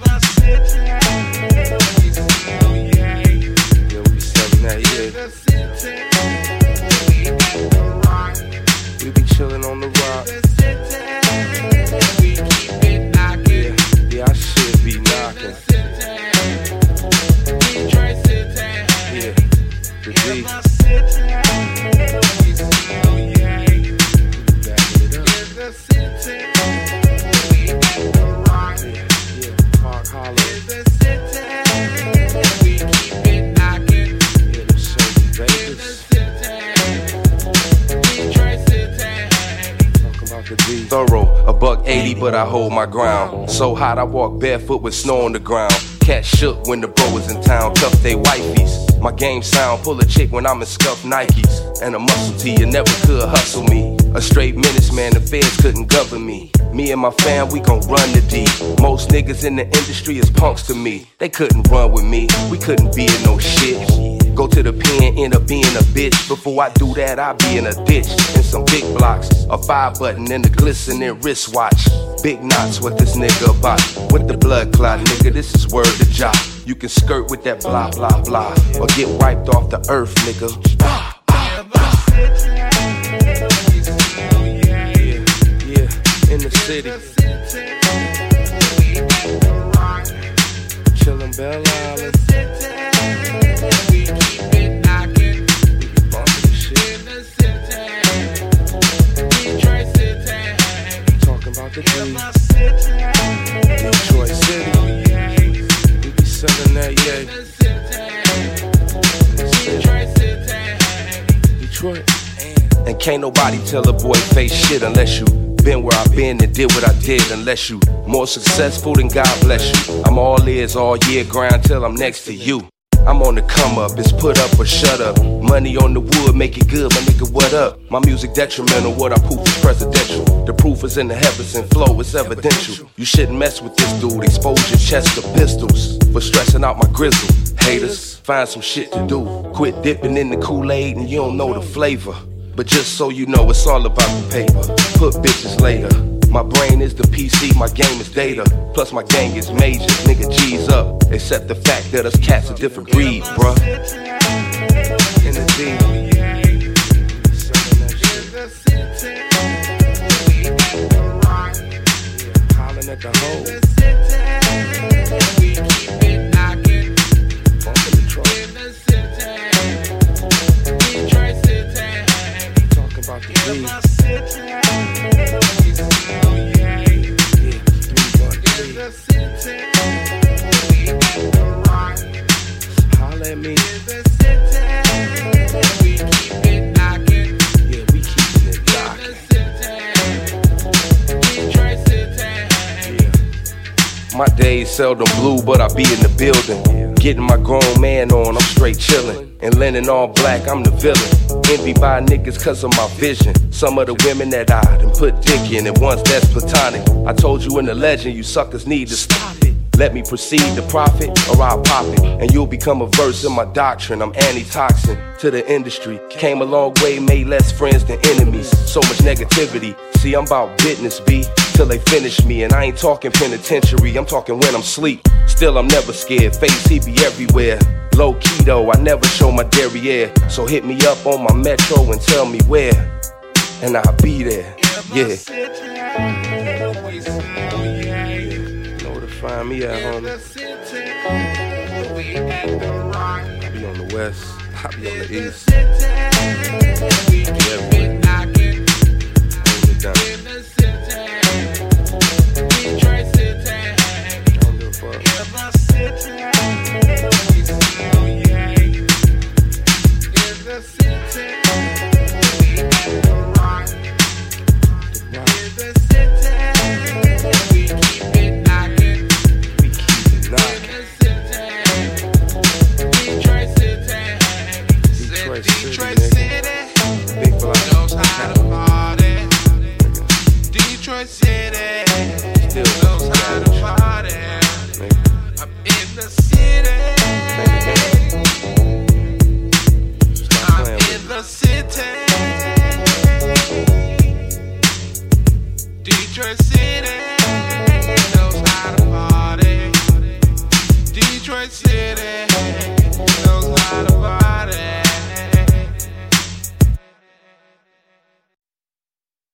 but I hold my ground. So hot I walk barefoot with snow on the ground. Cat shook when the bro was in town, tough they wifeys. My game sound, pull a chick when I'm in scuffed Nikes. And a muscle T, you never could hustle me. A straight menace, man, the feds couldn't govern me. Me and my fam, we gon' run the D. Most niggas in the industry is punks to me. They couldn't run with me, we couldn't be in no shit. Go to the pen, end up being a bitch. Before I do that, I be in a ditch. And some big blocks, a five button, and a glistening wristwatch. Big knots, what this nigga about? With the blood clot, nigga, this is word to job. You can skirt with that blah, blah, blah. Or get wiped off the earth, nigga. Yeah, yeah, in the city. Can't nobody tell a boy face shit unless you been where I've been and did what I did unless you more successful than God bless you. I'm all ears all year grind till I'm next to you. I'm on the come up, it's put up or shut up. Money on the wood, make it good, my nigga, what up? My music detrimental, what I proof is presidential. The proof is in the heavens and flow, it's evidential. You shouldn't mess with this dude, expose your chest to pistols. For stressing out my grizzle. Haters, find some shit to do. Quit dipping in the Kool Aid and you don't know the flavor. But just so you know, it's all about the paper. Put bitches later. My brain is the PC, my game is data. Plus my gang is major, nigga G's up. Except the fact that us cats a different breed, bruh. Days seldom blue, but I be in the building. Getting my grown man on, I'm straight chillin'. And lending all black, I'm the villain. Envy by niggas cause of my vision. Some of the women that I done put dick in, and once that's platonic. I told you in the legend, you suckers need to stop it. Let me proceed to profit, or I'll pop it. And you'll become a verse in my doctrine. I'm antitoxin to the industry. Came a long way, made less friends than enemies. So much negativity. See, I'm about business, B, till they finish me. And I ain't talking penitentiary, I'm talking when I'm sleep. Still, I'm never scared. Face, he be everywhere. Low key though, I never show my derriere. So hit me up on my metro and tell me where. And I'll be there. Yeah. Find me at home. I'll be on the west, I'll be on the east. Everywhere.